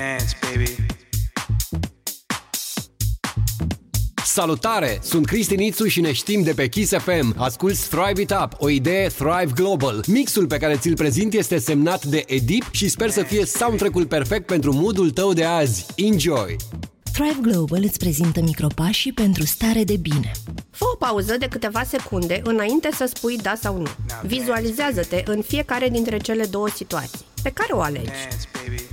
Dance, baby. Salutare! Sunt Cristi Nițu și ne știm de pe Kiss FM. Asculți Thrive It Up, o idee Thrive Global. Mixul pe care ți-l prezint este semnat de Edip și sper să fie soundtrack-ul perfect pentru moodul tău de azi. Enjoy! Thrive Global îți prezintă micropașii pentru stare de bine. Fă o pauză de câteva secunde înainte să spui da sau nu. Vizualizează-te în fiecare dintre cele două situații. Pe care o alegi?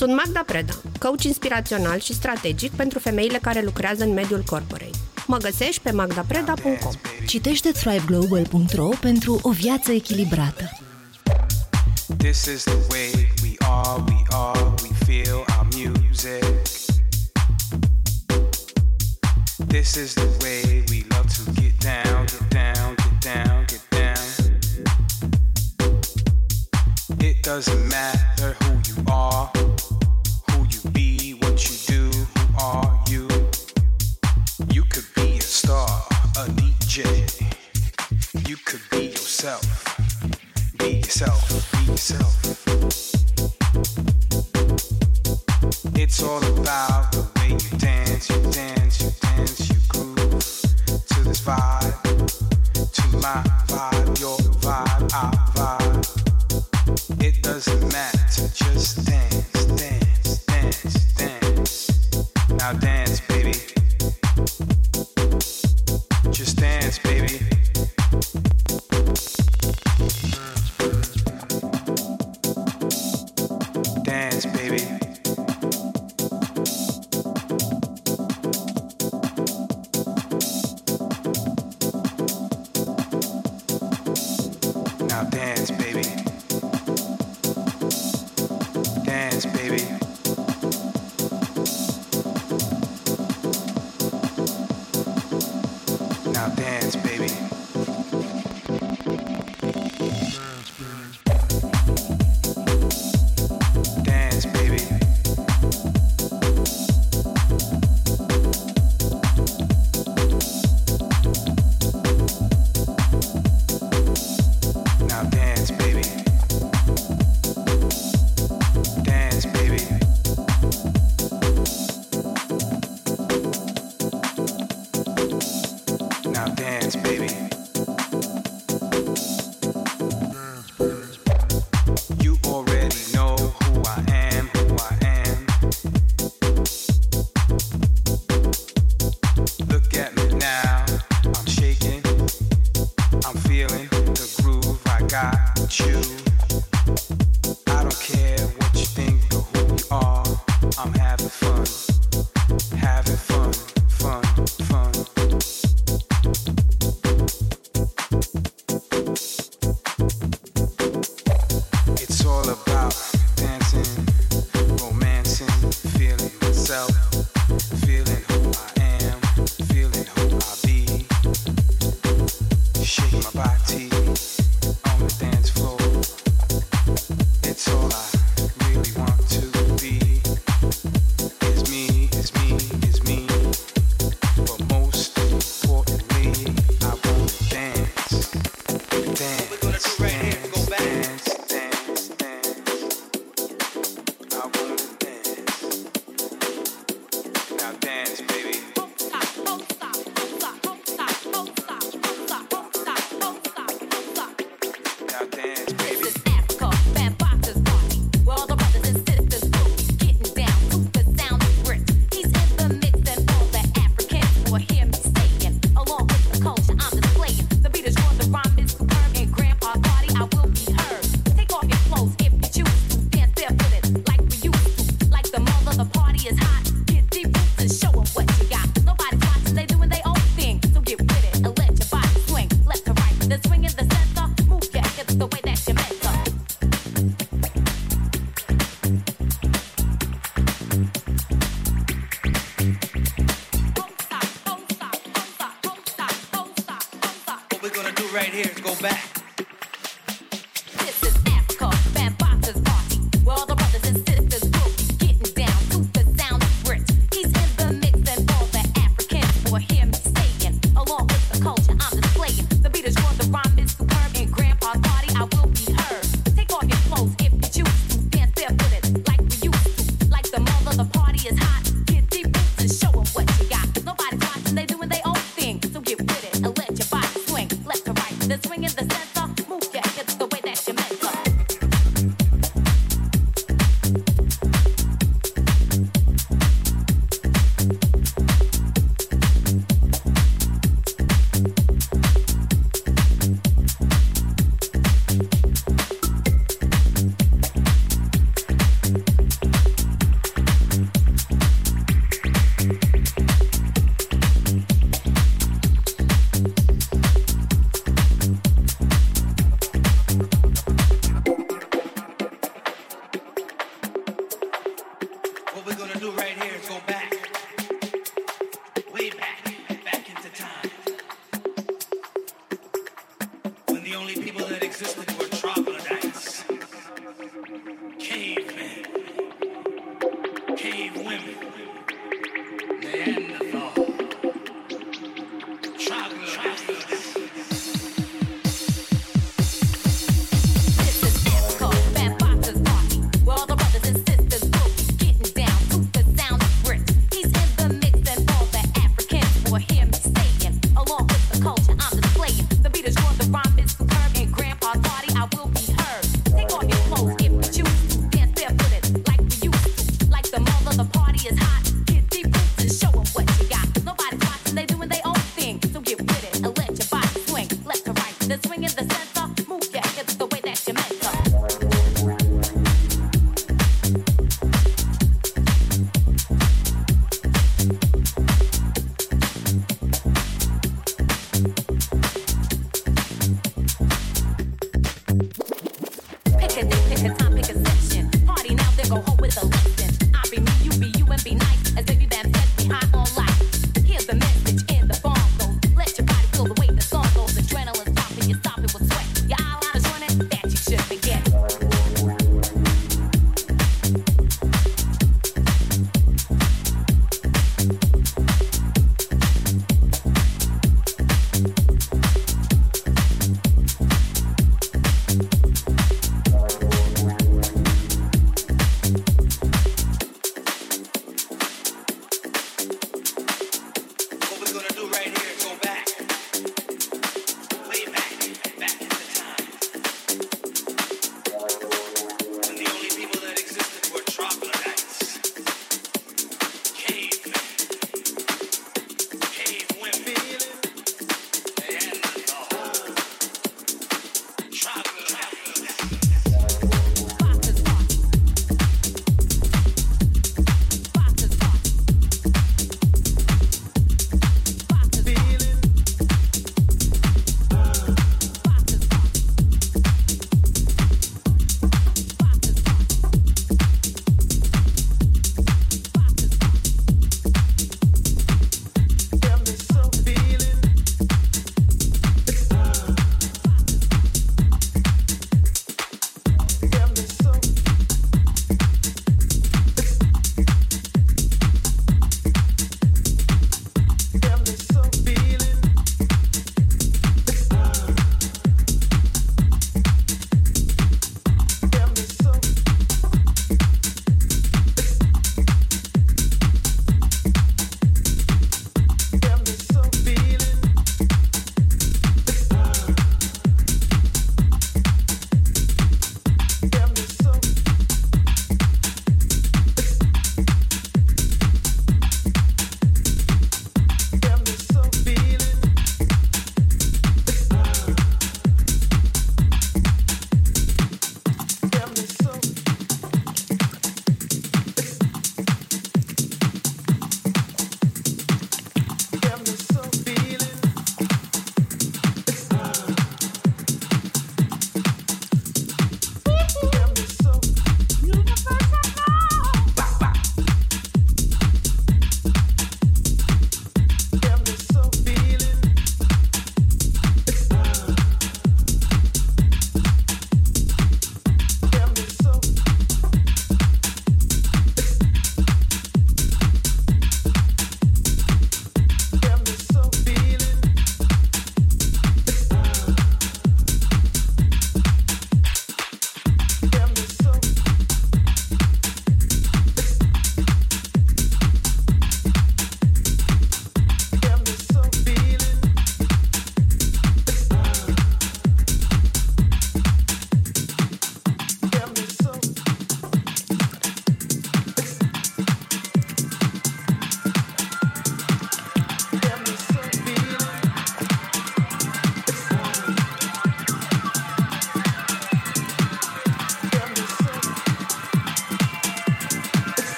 Dance, baby. Sunt Magda Preda, coach inspirațional și strategic pentru femeile care lucrează în mediul corporate. Mă găsești pe magdapreda.com. Citește thriveglobal.ro pentru o viață echilibrată. This is the way we are, we are, we feel our music. This is the way we love to get down, get down, get down, get down. It doesn't matter who you are, You could be yourself. Be yourself, be yourself. It's all about the way you dance, you dance, you dance, you groove to this vibe, to my dance.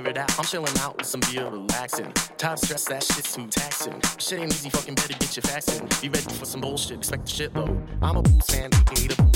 figure it out. I'm chilling out with some beer, relaxing. Time stress, that shit's too taxing. Shit ain't easy, fucking better get your facts in. Be ready for some bullshit, expect a shitload. I'm a boost man, creative.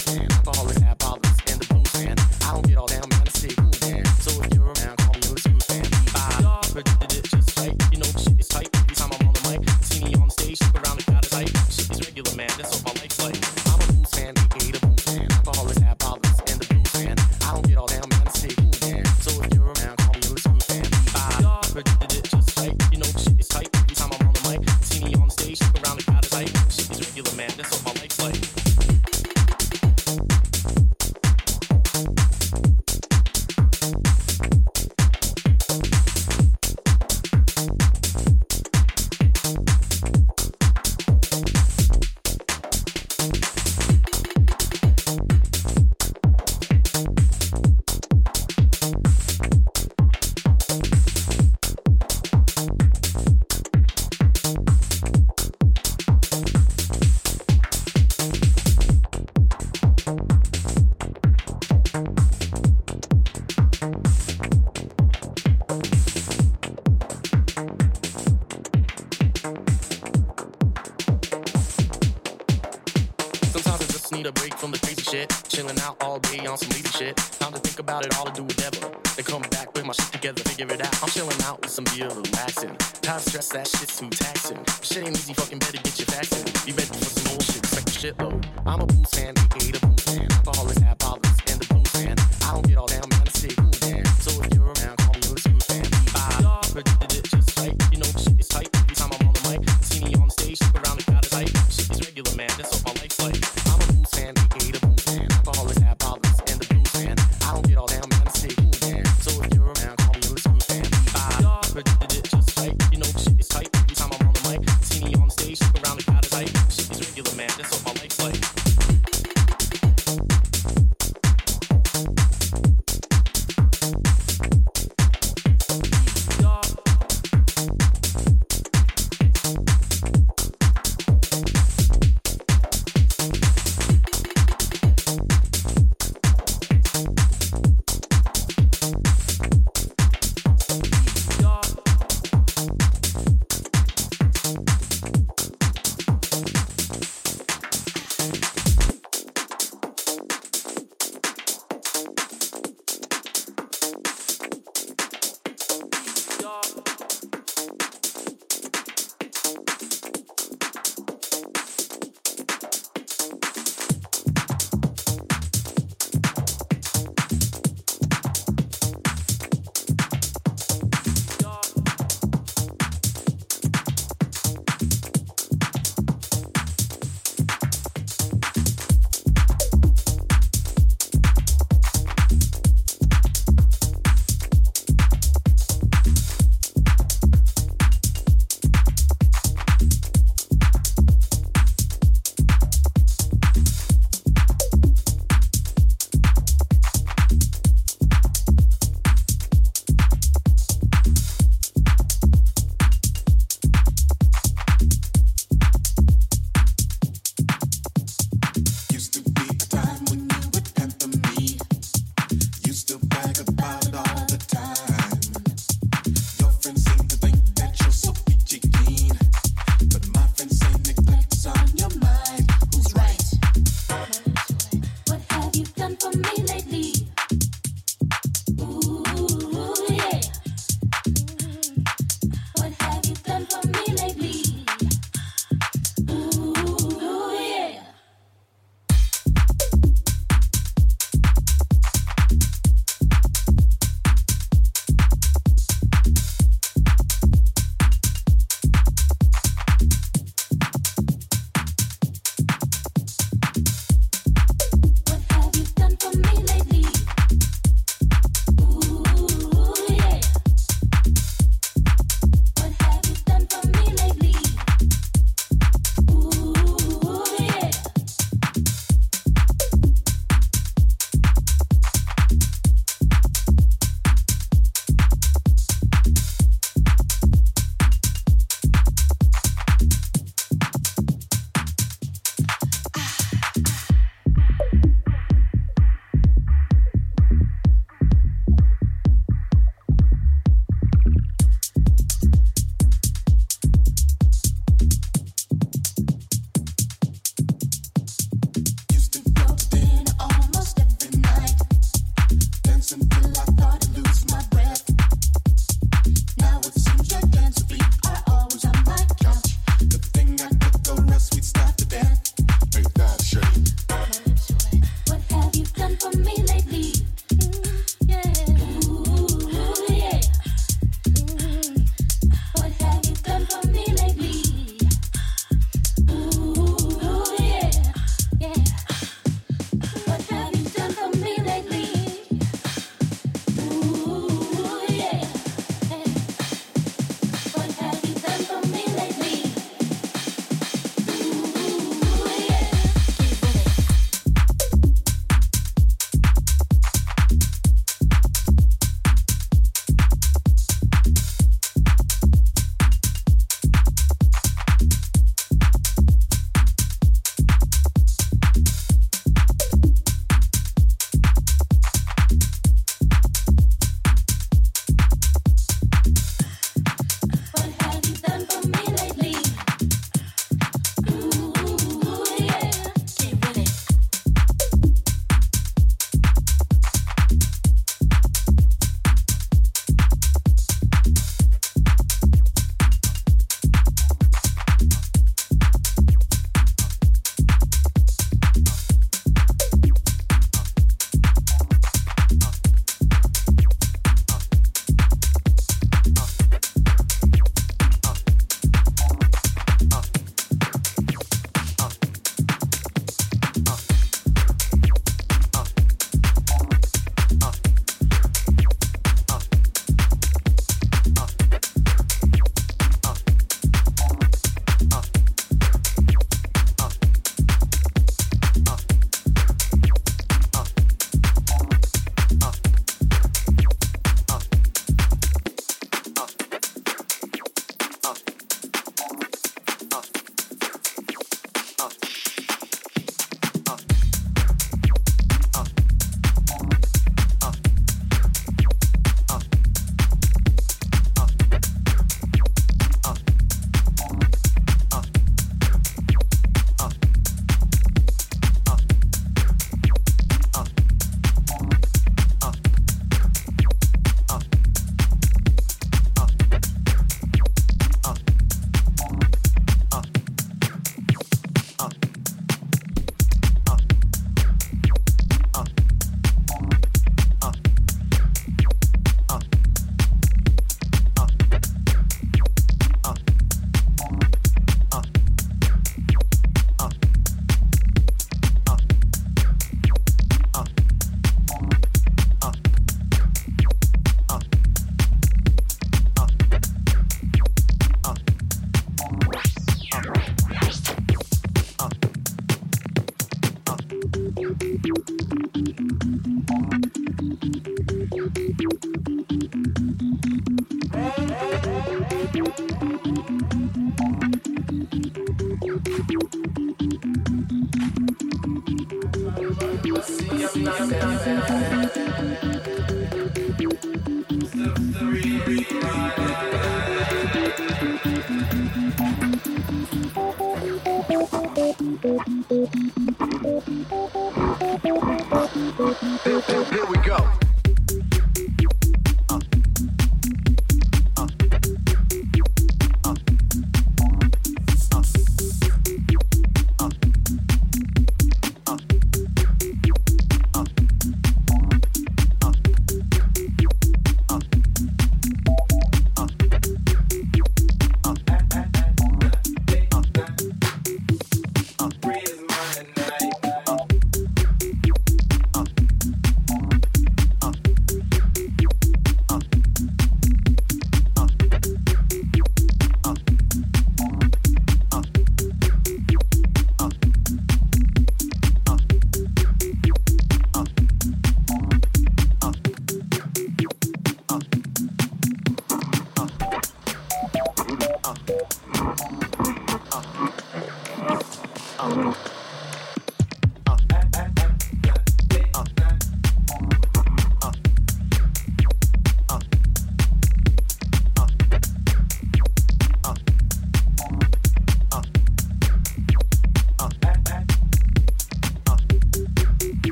stress that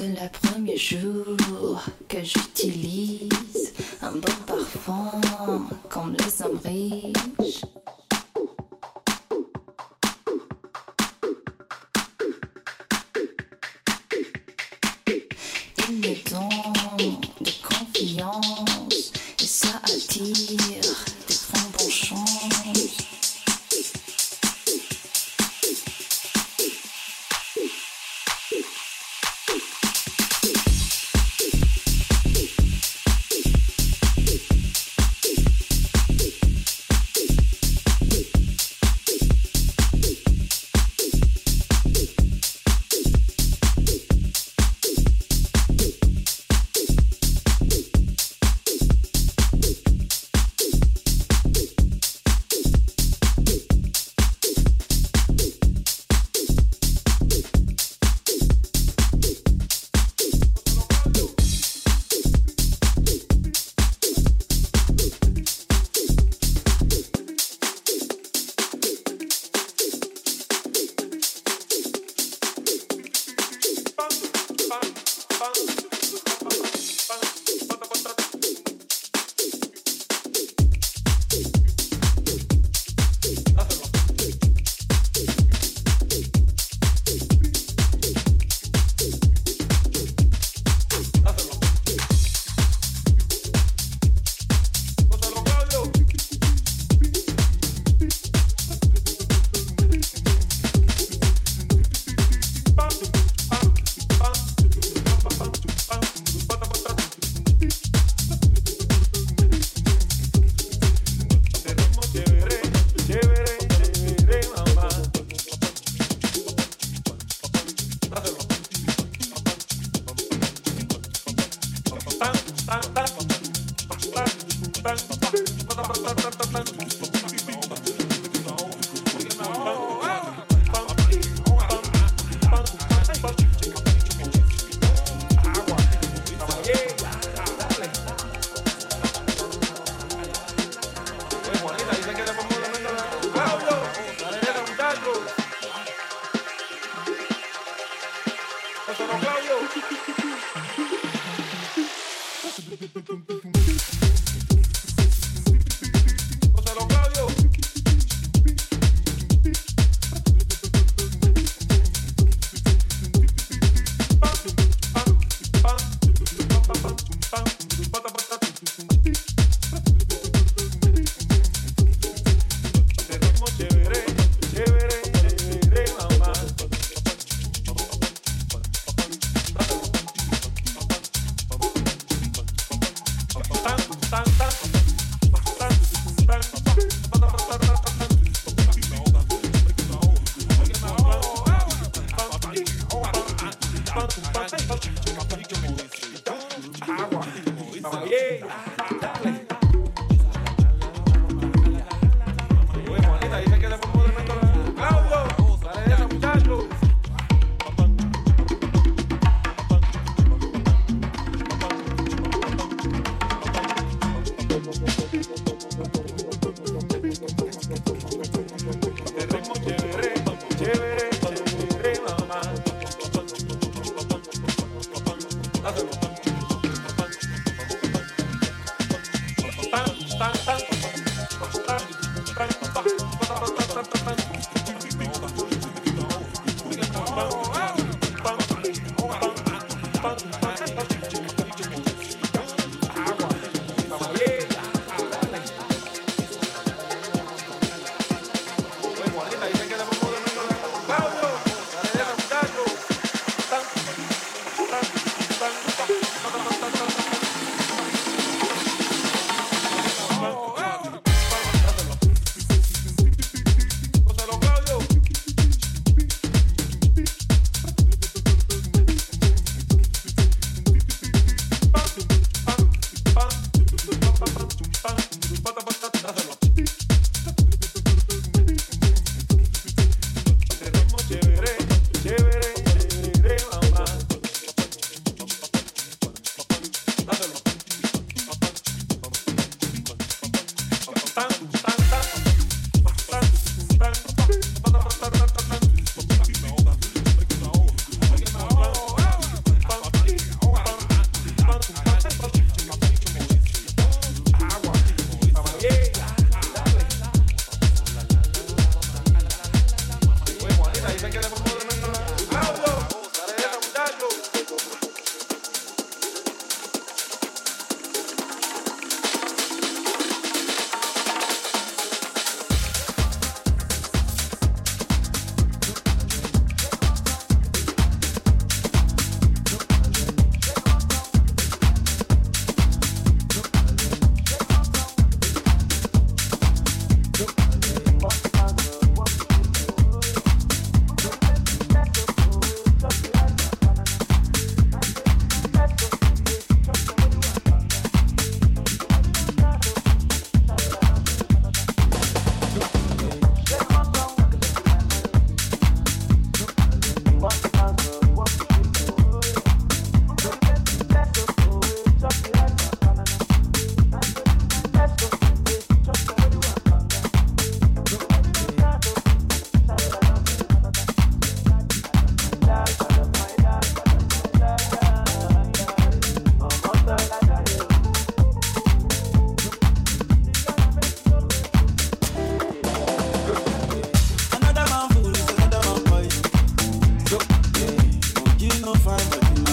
C'est le premier jour que j'utilise un bon parfum comme les hommes riches. Il me donne de confiance et ça attire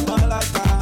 Malaga.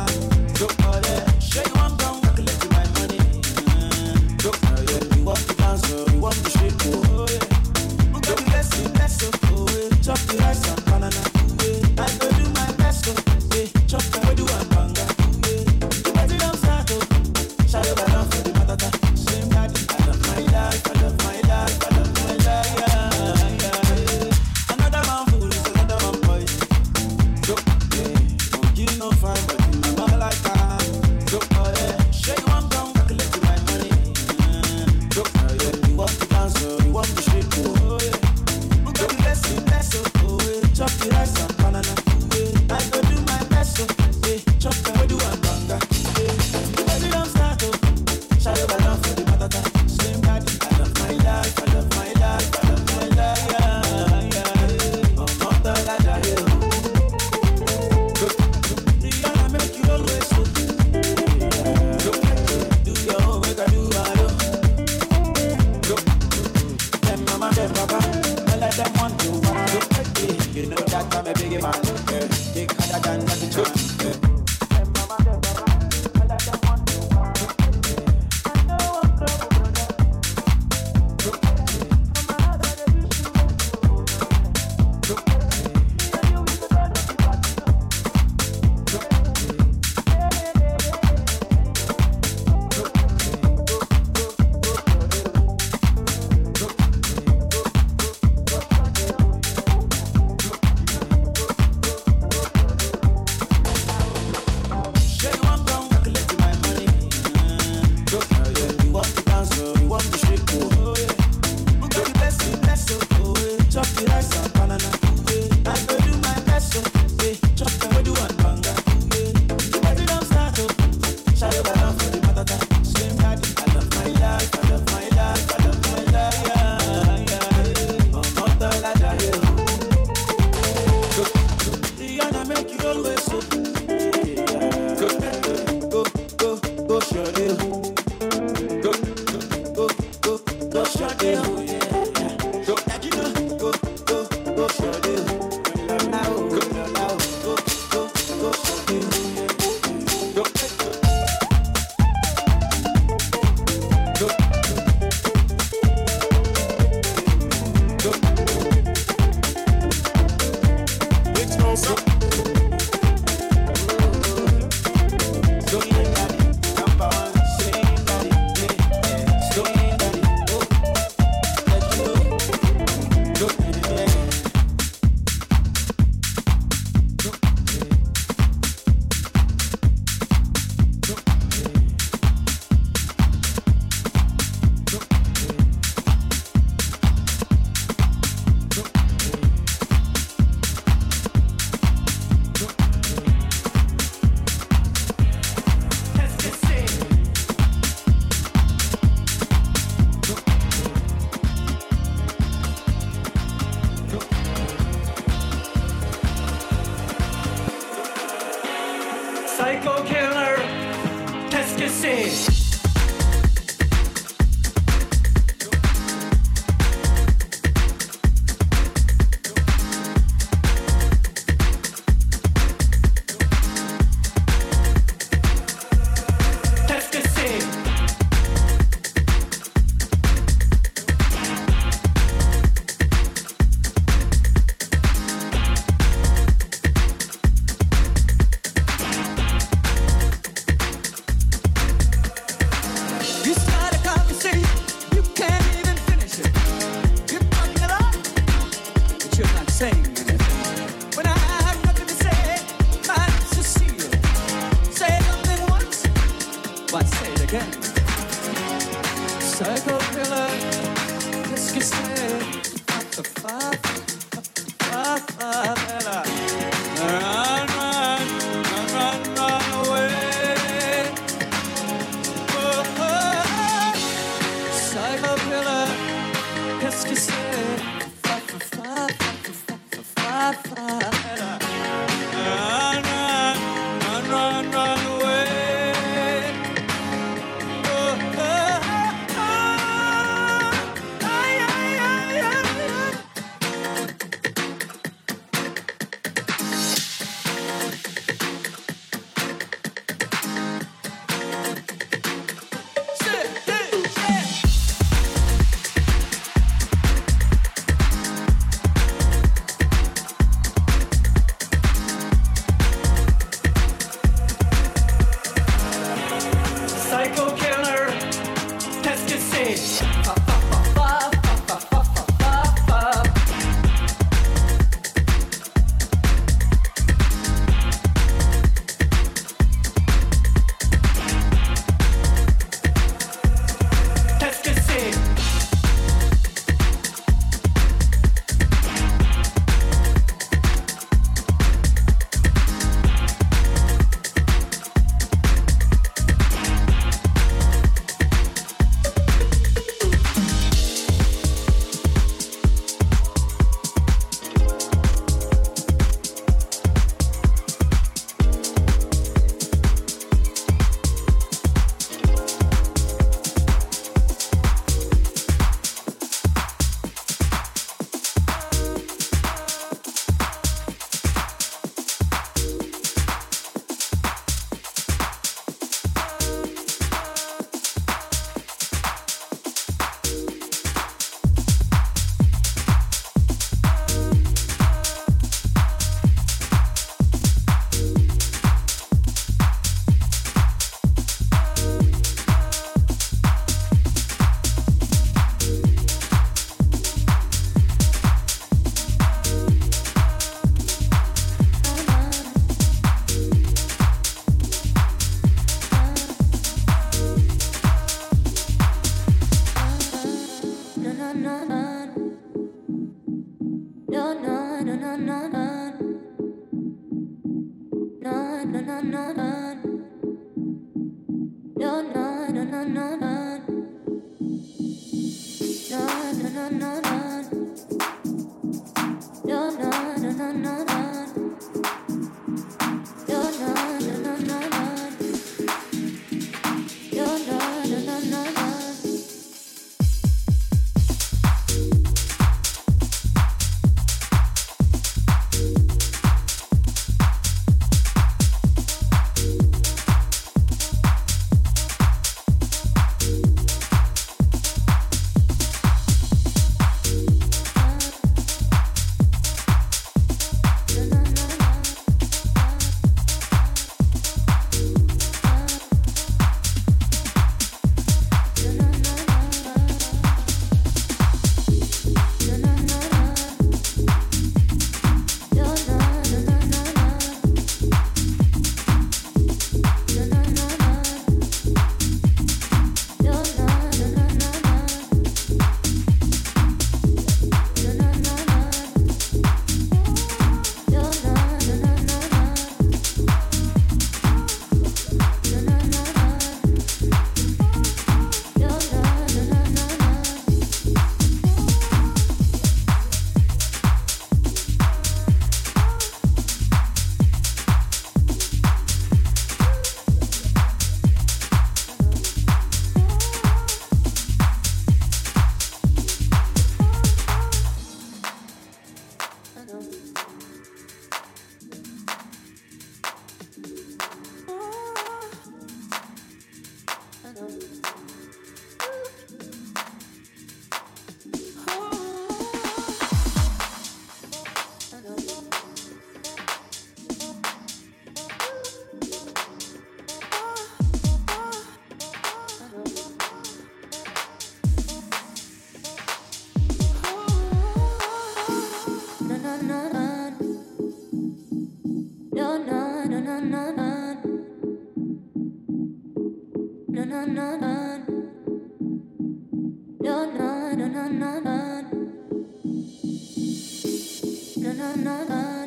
na na na.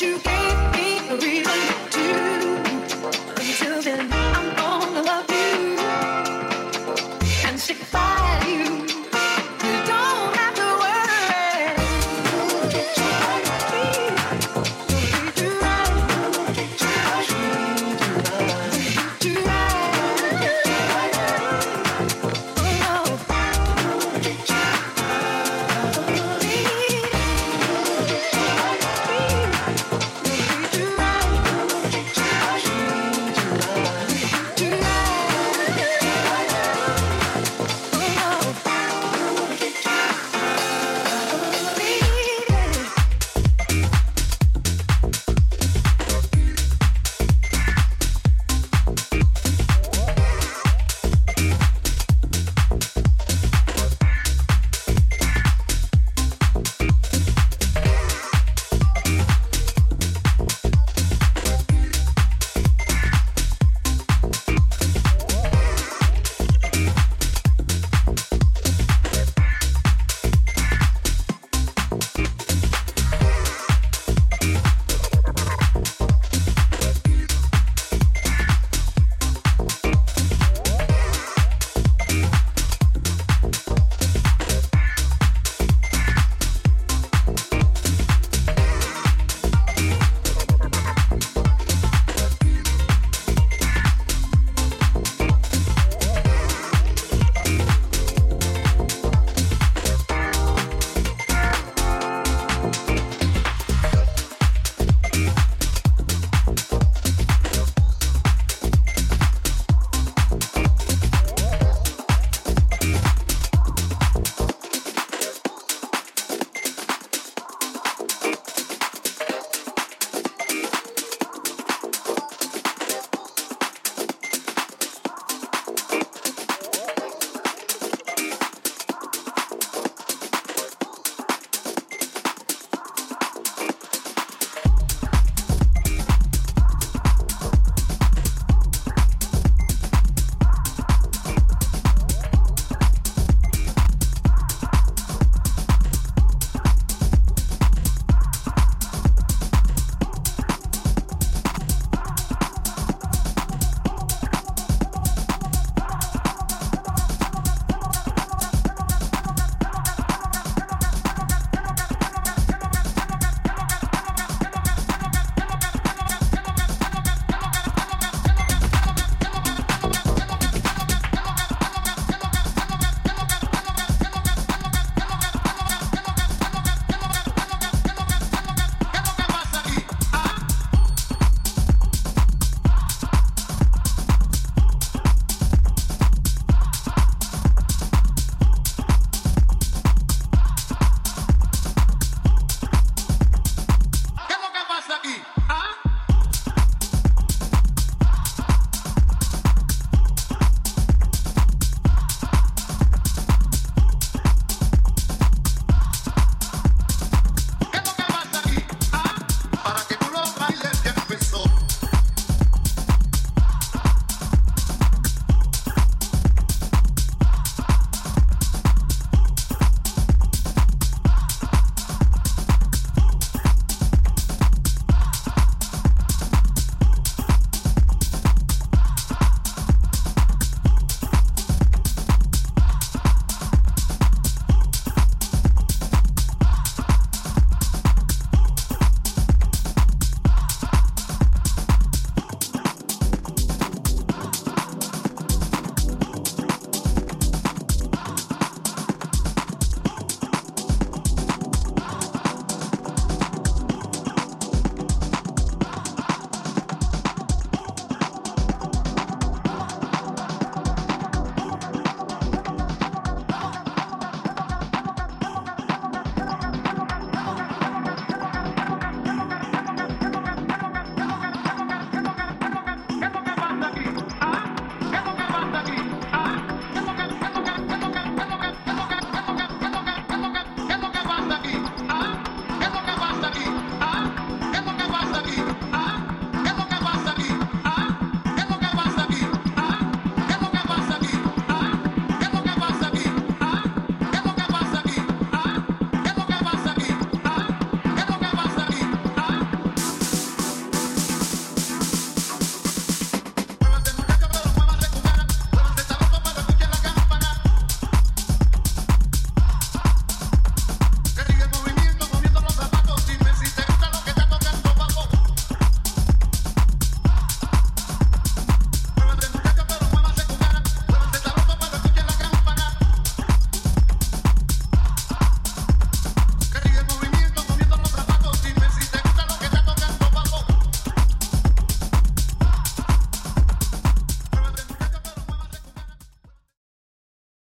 You you gave.